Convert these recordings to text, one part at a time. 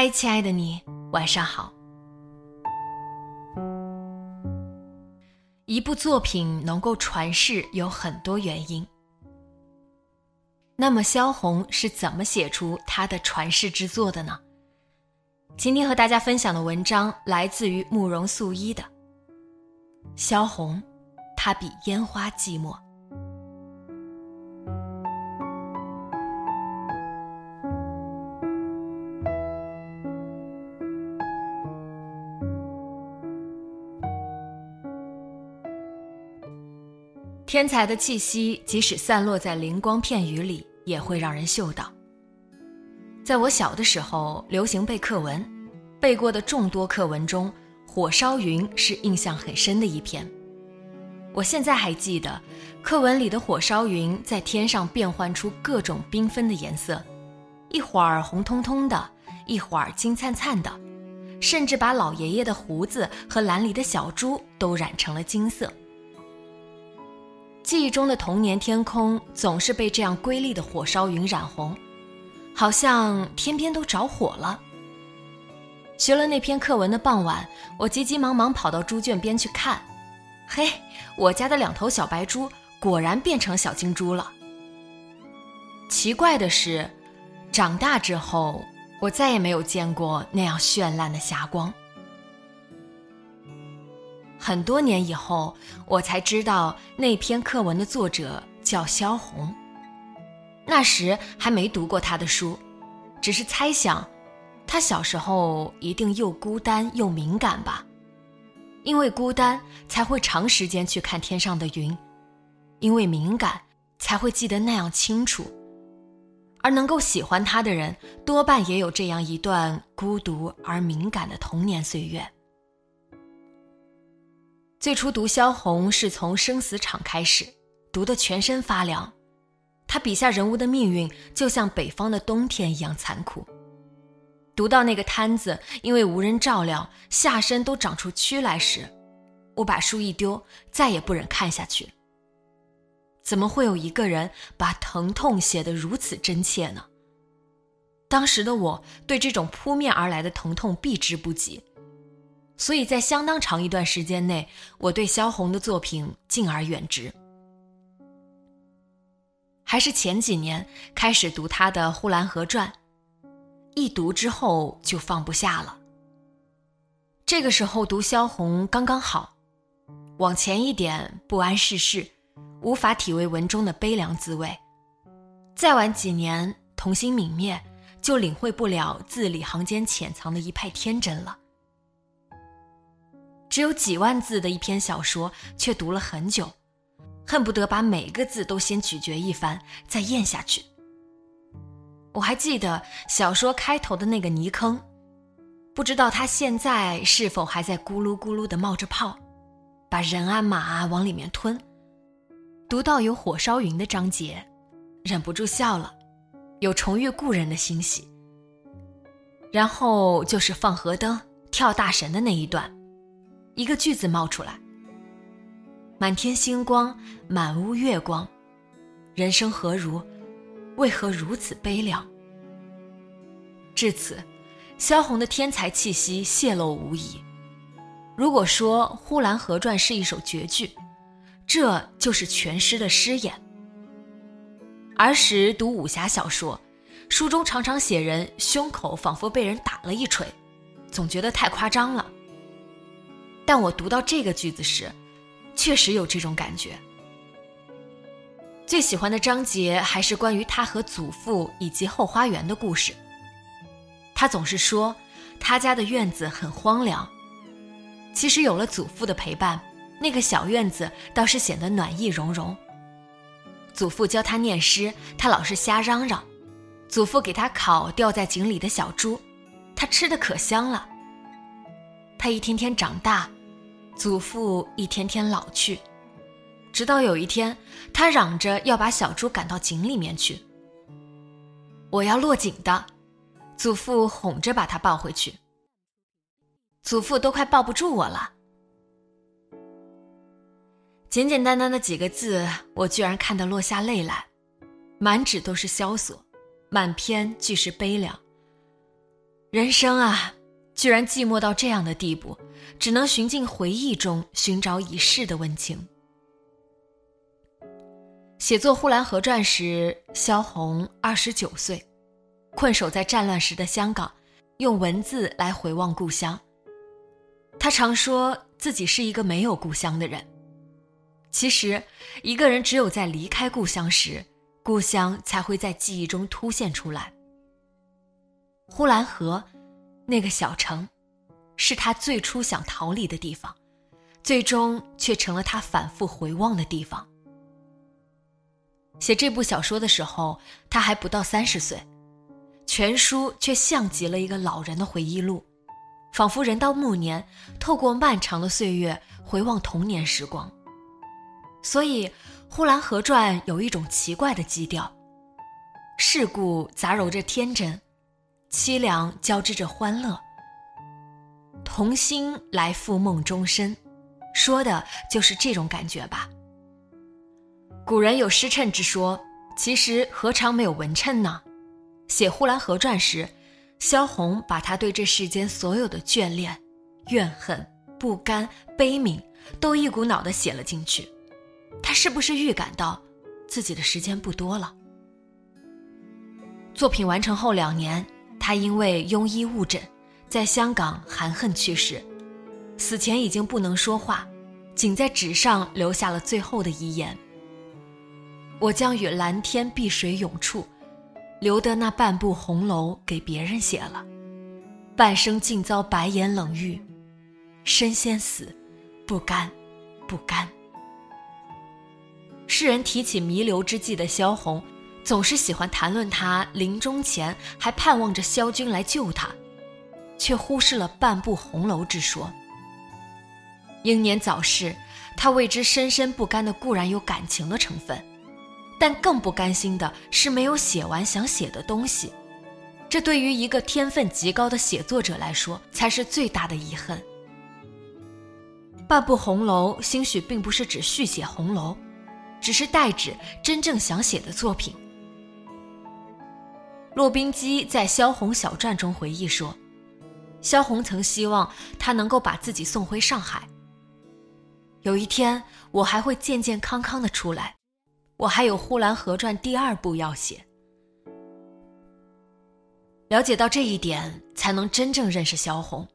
嗨，亲爱的你，晚上好。一部作品能够传世有很多原因，那么萧红是怎么写出她的传世之作的呢？今天和大家分享的文章来自于慕容素一的《萧红》，她比烟花寂寞。天才的气息，即使散落在灵光片语里，也会让人嗅到。在我小的时候，流行背课文，背过的众多课文中，《火烧云》是印象很深的一篇。我现在还记得，课文里的火烧云在天上变换出各种缤纷的颜色，一会儿红彤彤的，一会儿金灿灿的，甚至把老爷爷的胡子和篮里的小猪都染成了金色。记忆中的童年天空总是被这样瑰丽的火烧云染红，好像天边都着火了。学了那篇课文的傍晚，我急急忙忙跑到猪圈边去看，嘿，我家的两头小白猪果然变成小金猪了。奇怪的是，长大之后我再也没有见过那样绚烂的霞光。很多年以后，我才知道那篇课文的作者叫萧红。那时还没读过他的书，只是猜想，他小时候一定又孤单又敏感吧。因为孤单，才会长时间去看天上的云；因为敏感，才会记得那样清楚。而能够喜欢他的人，多半也有这样一段孤独而敏感的童年岁月。最初读萧红是从生死场开始，读得全身发凉。他笔下人物的命运就像北方的冬天一样残酷。读到那个摊子因为无人照料，下身都长出蛆来时，我把书一丢，再也不忍看下去。怎么会有一个人把疼痛写得如此真切呢？当时的我对这种扑面而来的疼痛避之不及。所以在相当长一段时间内，我对萧红的作品敬而远之。还是前几年开始读她的《呼兰河传》，一读之后就放不下了。这个时候读萧红刚刚好，往前一点不谙世事，无法体味文中的悲凉滋味；再晚几年童心泯灭，就领会不了字里行间潜藏的一派天真了。只有几万字的一篇小说，却读了很久，恨不得把每个字都先咀嚼一番，再咽下去。我还记得小说开头的那个泥坑，不知道它现在是否还在咕噜咕噜的冒着泡，把人啊马啊往里面吞。读到有火烧云的章节，忍不住笑了，有重遇故人的欣喜。然后就是放河灯、跳大神的那一段。一个句子冒出来：“满天星光，满屋月光，人生何如？为何如此悲凉？”至此，萧红的天才气息泄露无遗。如果说《呼兰河传》是一首绝句，这就是全诗的诗眼。儿时读武侠小说，书中常常写人胸口仿佛被人打了一锤，总觉得太夸张了。但我读到这个句子时，确实有这种感觉。最喜欢的章节还是关于他和祖父以及后花园的故事。他总是说，他家的院子很荒凉。其实有了祖父的陪伴，那个小院子倒是显得暖意融融。祖父教他念诗，他老是瞎嚷嚷；祖父给他烤掉在井里的小猪，他吃的可香了。他一天天长大，祖父一天天老去，直到有一天，他嚷着要把小猪赶到井里面去。我要落井的，祖父哄着把他抱回去。祖父都快抱不住我了。简简单单的几个字，我居然看得落下泪来，满纸都是萧索，满篇俱是悲凉。人生啊，居然寂寞到这样的地步，只能寻进回忆中寻找已逝的温情。写作《呼兰河传》时，萧红二十九岁，困守在战乱时的香港，用文字来回望故乡。他常说自己是一个没有故乡的人。其实，一个人只有在离开故乡时，故乡才会在记忆中凸现出来。呼兰河，那个小城，是他最初想逃离的地方，最终却成了他反复回望的地方。写这部小说的时候，他还不到三十岁，全书却像极了一个老人的回忆录。仿佛人到暮年，透过漫长的岁月回望童年时光。所以，《呼兰河传》有一种奇怪的基调，世故杂糅着天真，凄凉交织着欢乐。童心来赴梦终身，说的就是这种感觉吧。古人有诗谶之说，其实何尝没有文称呢？写《呼兰河传》时。萧红把他对这世间所有的眷恋、怨恨、不甘、悲悯，都一股脑的写了进去。他是不是预感到自己的时间不多了？作品完成后两年，他因为庸医误诊，在香港含恨去世。死前已经不能说话，仅在纸上留下了最后的遗言：“我将与蓝天碧水永处。”留得那半部红楼给别人写了，半生竟遭白眼冷遇，身先死，不甘，不甘。世人提起弥留之际的萧红，总是喜欢谈论他临终前还盼望着萧军来救他，却忽视了半部红楼之说。英年早逝，他为之深深不甘的固然有感情的成分。但更不甘心的是没有写完想写的东西，这对于一个天分极高的写作者来说才是最大的遗憾。半部红楼兴许并不是指续写红楼，只是代指真正想写的作品。骆宾基在《萧红小传》中回忆说，萧红曾希望他能够把自己送回上海。有一天，我还会健健康康的出来。我还有《呼兰河传》第二部要写，了解到这一点，才能真正认识萧红，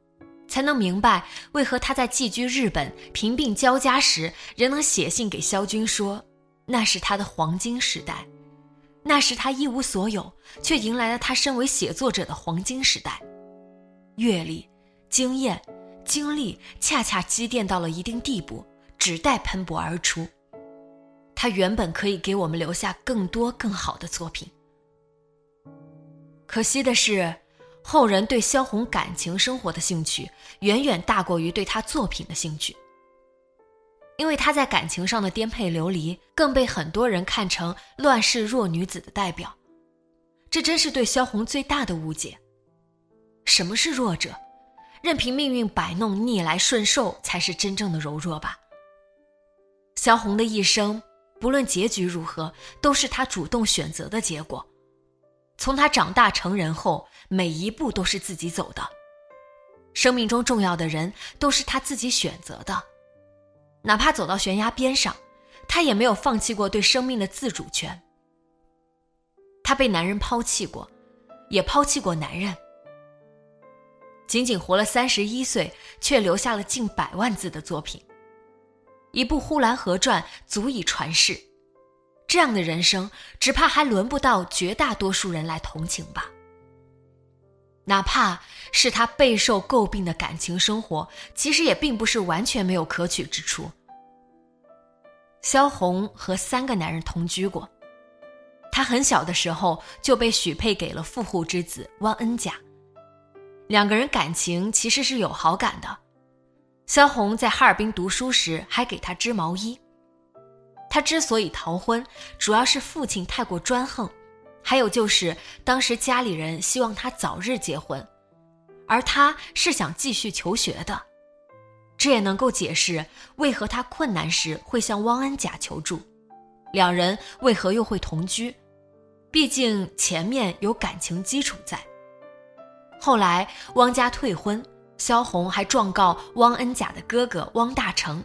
才能明白为何他在寄居日本、贫病交加时，仍能写信给萧军说，那是他的黄金时代，那时他一无所有，却迎来了他身为写作者的黄金时代，阅历、经验、经历恰恰积淀到了一定地步，只待喷薄而出。他原本可以给我们留下更多更好的作品，可惜的是，后人对萧红感情生活的兴趣远远大过于对他作品的兴趣。因为他在感情上的颠沛流离，更被很多人看成乱世弱女子的代表，这真是对萧红最大的误解。什么是弱者？任凭命运摆弄，逆来顺受才是真正的柔弱吧。萧红的一生。不论结局如何，都是他主动选择的结果。从他长大成人后，每一步都是自己走的。生命中重要的人都是他自己选择的，哪怕走到悬崖边上，他也没有放弃过对生命的自主权。他被男人抛弃过，也抛弃过男人。仅仅活了三十一岁，却留下了近百万字的作品。一部《呼兰河传》足以传世，这样的人生，只怕还轮不到绝大多数人来同情吧。哪怕是他备受诟病的感情生活，其实也并不是完全没有可取之处。萧红和三个男人同居过，她很小的时候就被许配给了富户之子汪恩甲，两个人感情其实是有好感的。萧红在哈尔滨读书时还给他织毛衣。他之所以逃婚，主要是父亲太过专横，还有就是当时家里人希望他早日结婚，而他是想继续求学的。这也能够解释为何他困难时会向汪恩甲求助，两人为何又会同居，毕竟前面有感情基础在。后来汪家退婚。萧红还状告汪恩甲的哥哥汪大成。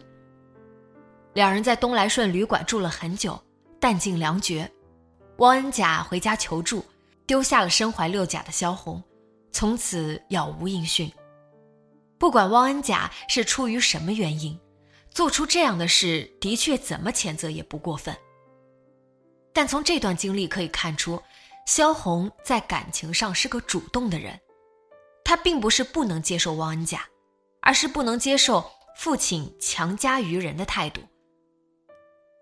两人在东来顺旅馆住了很久，弹尽粮绝。汪恩甲回家求助，丢下了身怀六甲的萧红，从此杳无音讯。不管汪恩甲是出于什么原因，做出这样的事，的确怎么谴责也不过分。但从这段经历可以看出，萧红在感情上是个主动的人。他并不是不能接受汪恩甲，而是不能接受父亲强加于人的态度。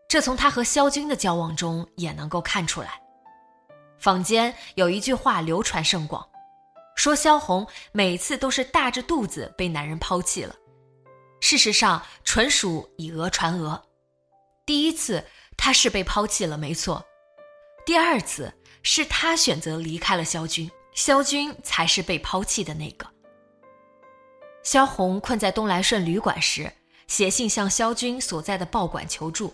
这从他和萧军的交往中也能够看出来。坊间有一句话流传甚广，说萧红每次都是大着肚子被男人抛弃了。事实上，纯属以讹传讹。第一次他是被抛弃了，没错；第二次是他选择离开了萧军。萧军才是被抛弃的那个。萧红困在东来顺旅馆时，写信向萧军所在的报馆求助。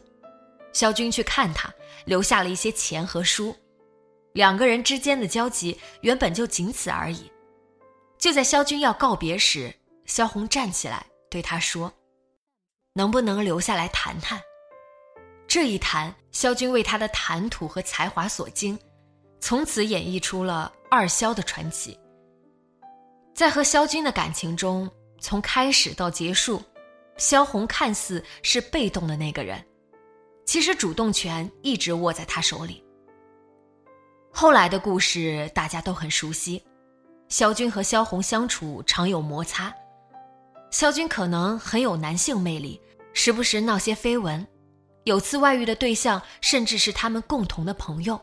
萧军去看他，留下了一些钱和书。两个人之间的交集原本就仅此而已。就在萧军要告别时，萧红站起来对他说：“能不能留下来谈谈？”这一谈，萧军为他的谈吐和才华所惊，从此演绎出了。二萧的传奇，在和萧军的感情中，从开始到结束，萧红看似是被动的那个人，其实主动权一直握在他手里。后来的故事大家都很熟悉，萧军和萧红相处常有摩擦，萧军可能很有男性魅力，时不时闹些绯闻，有次外遇的对象甚至是他们共同的朋友。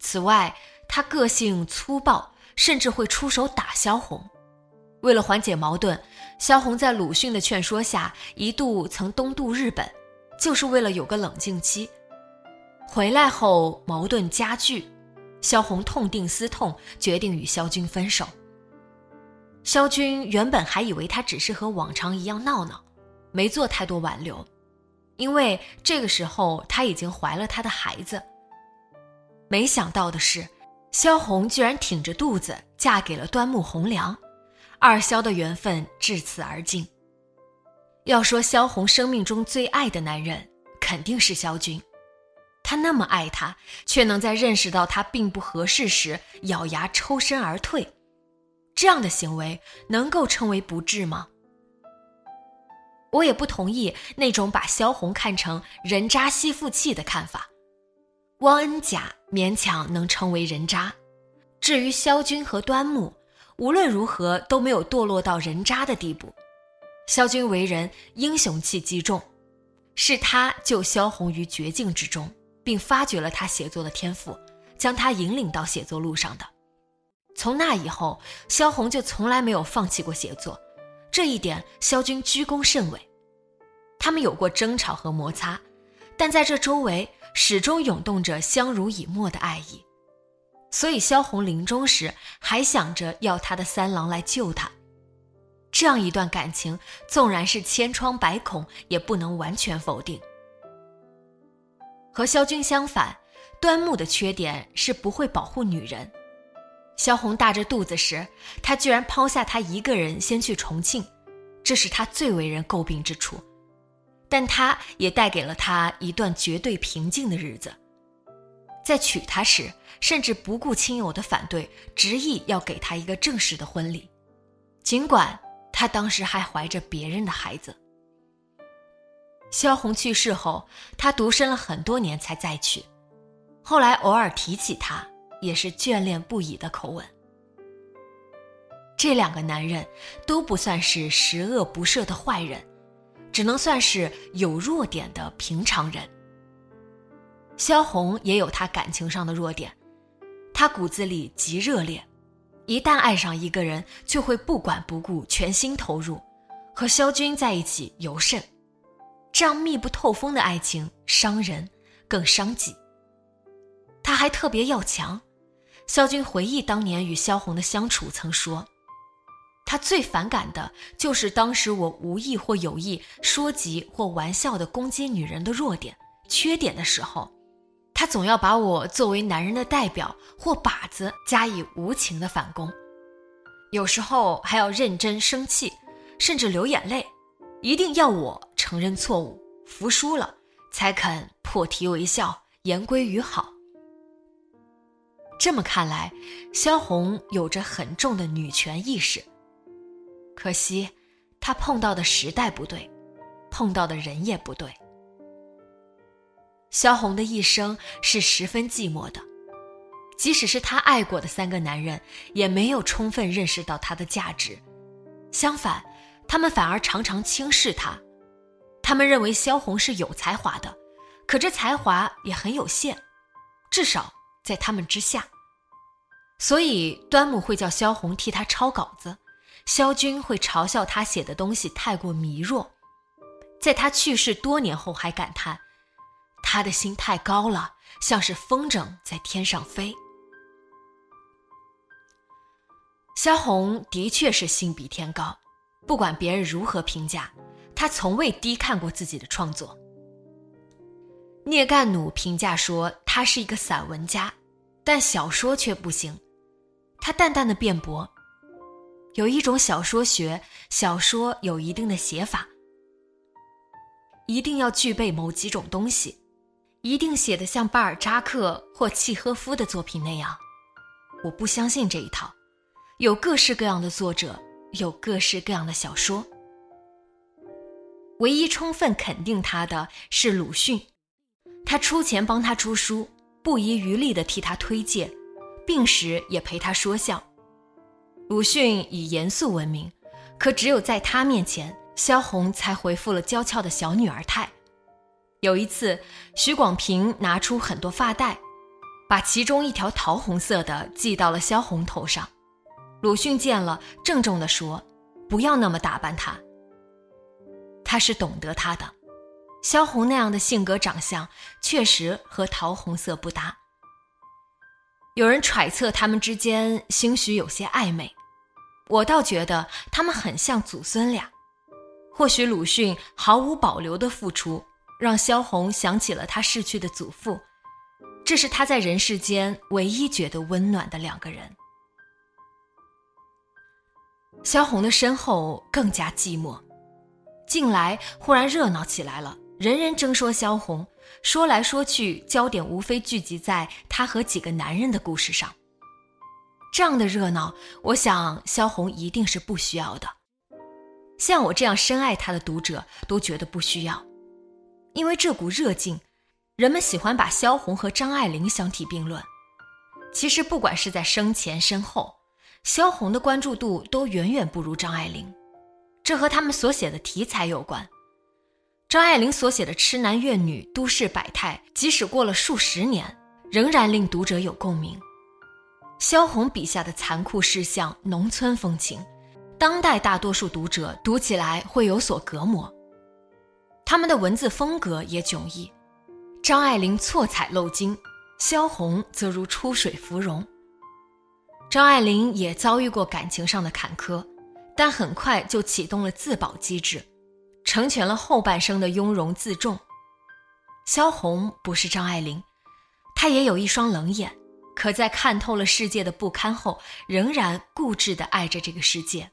此外，他个性粗暴，甚至会出手打萧红。为了缓解矛盾，萧红在鲁迅的劝说下，一度曾东渡日本，就是为了有个冷静期。回来后矛盾加剧，萧红痛定思痛，决定与萧军分手。萧军原本还以为他只是和往常一样闹闹，没做太多挽留，因为这个时候他已经怀了他的孩子。没想到的是。萧红居然挺着肚子嫁给了端木蕻良，二萧的缘分至此而尽。要说萧红生命中最爱的男人，肯定是萧军。他那么爱他，却能在认识到他并不合适时咬牙抽身而退，这样的行为能够称为不智吗？我也不同意那种把萧红看成人渣吸附器的看法。汪恩甲勉强能称为人渣，至于萧军和端木，无论如何都没有堕落到人渣的地步。萧军为人英雄气极重，是他救萧红于绝境之中，并发掘了他写作的天赋，将他引领到写作路上的。从那以后，萧红就从来没有放弃过写作，这一点萧军居功甚伟。他们有过争吵和摩擦，但在这周围。始终涌动着相濡以沫的爱意，所以萧红临终时还想着要他的三郎来救他。这样一段感情，纵然是千疮百孔，也不能完全否定。和萧军相反，端木的缺点是不会保护女人。萧红大着肚子时，他居然抛下她一个人先去重庆，这是他最为人诟病之处。但他也带给了他一段绝对平静的日子。在娶她时，甚至不顾亲友的反对，执意要给她一个正式的婚礼。尽管她当时还怀着别人的孩子。萧红去世后，他独身了很多年才再娶，后来偶尔提起他，也是眷恋不已的口吻。这两个男人都不算是十恶不赦的坏人，只能算是有弱点的平常人。萧红也有她感情上的弱点，她骨子里极热烈，一旦爱上一个人，就会不管不顾，全心投入，和萧军在一起尤甚。这样密不透风的爱情伤人，更伤己。他还特别要强。萧军回忆当年与萧红的相处，曾说：“他最反感的就是当时我无意或有意说及或玩笑的攻击女人的弱点、缺点的时候，他总要把我作为男人的代表或靶子加以无情的反攻，有时候还要认真生气，甚至流眼泪，一定要我。”承认错误，服输了，才肯破涕为笑，言归于好。这么看来，萧红有着很重的女权意识。可惜，她碰到的时代不对，碰到的人也不对。萧红的一生是十分寂寞的，即使是她爱过的三个男人，也没有充分认识到她的价值，相反，他们反而常常轻视她。他们认为萧红是有才华的，可这才华也很有限，至少在他们之下。所以端木会叫萧红替他抄稿子，萧军会嘲笑他写的东西太过迷弱，在他去世多年后还感叹，他的心太高了，像是风筝在天上飞。萧红的确是心比天高，不管别人如何评价。他从未低看过自己的创作。聂干弩评价说他是一个散文家，但小说却不行。他淡淡的辩驳：有一种小说学，小说有一定的写法，一定要具备某几种东西，一定写得像巴尔扎克或契诃夫的作品那样。我不相信这一套。有各式各样的作者，有各式各样的小说。唯一充分肯定他的是鲁迅，他出钱帮他出书，不遗余力地替他推荐，病时也陪他说笑。鲁迅以严肃闻名，可只有在他面前，萧红才回复了娇俏的小女儿态。有一次，许广平拿出很多发带，把其中一条桃红色的系到了萧红头上。鲁迅见了，郑重地说：“不要那么打扮她。”他是懂得他的，萧红那样的性格长相确实和桃红色不搭。有人揣测他们之间兴许有些暧昧，我倒觉得他们很像祖孙俩。或许鲁迅毫无保留的付出，让萧红想起了他逝去的祖父，这是他在人世间唯一觉得温暖的两个人。萧红的身后更加寂寞。近来忽然热闹起来了，人人争说萧红，说来说去，焦点无非聚集在她和几个男人的故事上。这样的热闹，我想萧红一定是不需要的。像我这样深爱她的读者都觉得不需要，因为这股热劲，人们喜欢把萧红和张爱玲相提并论。其实不管是在生前身后，萧红的关注度都远远不如张爱玲。这和他们所写的题材有关。张爱玲所写的痴男怨女、都市百态，即使过了数十年，仍然令读者有共鸣。萧红笔下的残酷世相、农村风情，当代大多数读者读起来会有所隔膜。他们的文字风格也迥异，张爱玲错彩漏金，萧红则如出水芙蓉。张爱玲也遭遇过感情上的坎坷。但很快就启动了自保机制，成全了后半生的雍容自重。萧红不是张爱玲，她也有一双冷眼，可在看透了世界的不堪后，仍然固执地爱着这个世界。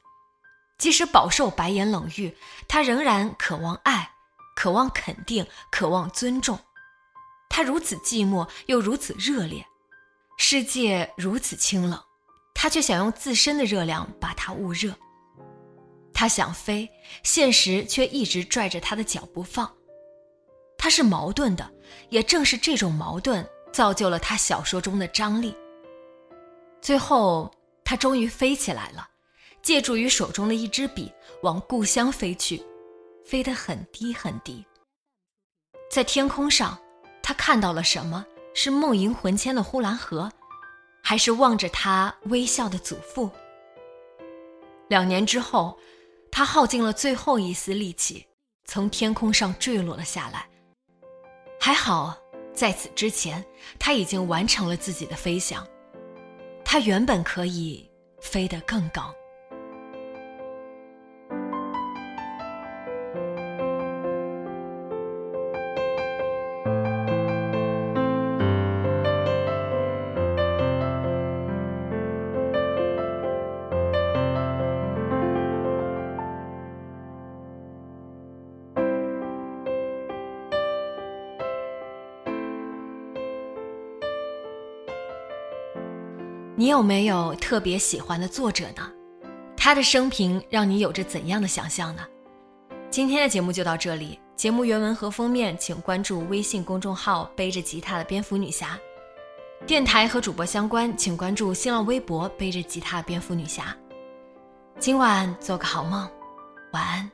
即使饱受白眼冷遇，她仍然渴望爱，渴望肯定，渴望尊重。他如此寂寞，又如此热烈，世界如此清冷，他却想用自身的热量把它捂热。他想飞，现实却一直拽着他的脚不放。他是矛盾的，也正是这种矛盾造就了他小说中的张力。最后，他终于飞起来了，借助于手中的一支笔往故乡飞去，飞得很低很低。在天空上，他看到了什么？是梦萦魂牵的呼兰河，还是望着他微笑的祖父？两年之后，他耗尽了最后一丝力气，从天空上坠落了下来。还好，在此之前，他已经完成了自己的飞翔。他原本可以飞得更高。你有没有特别喜欢的作者呢？他的生平让你有着怎样的想象呢？今天的节目就到这里，节目原文和封面请关注微信公众号“背着吉他的蝙蝠女侠”，电台和主播相关请关注新浪微博“背着吉他的蝙蝠女侠”。今晚做个好梦，晚安。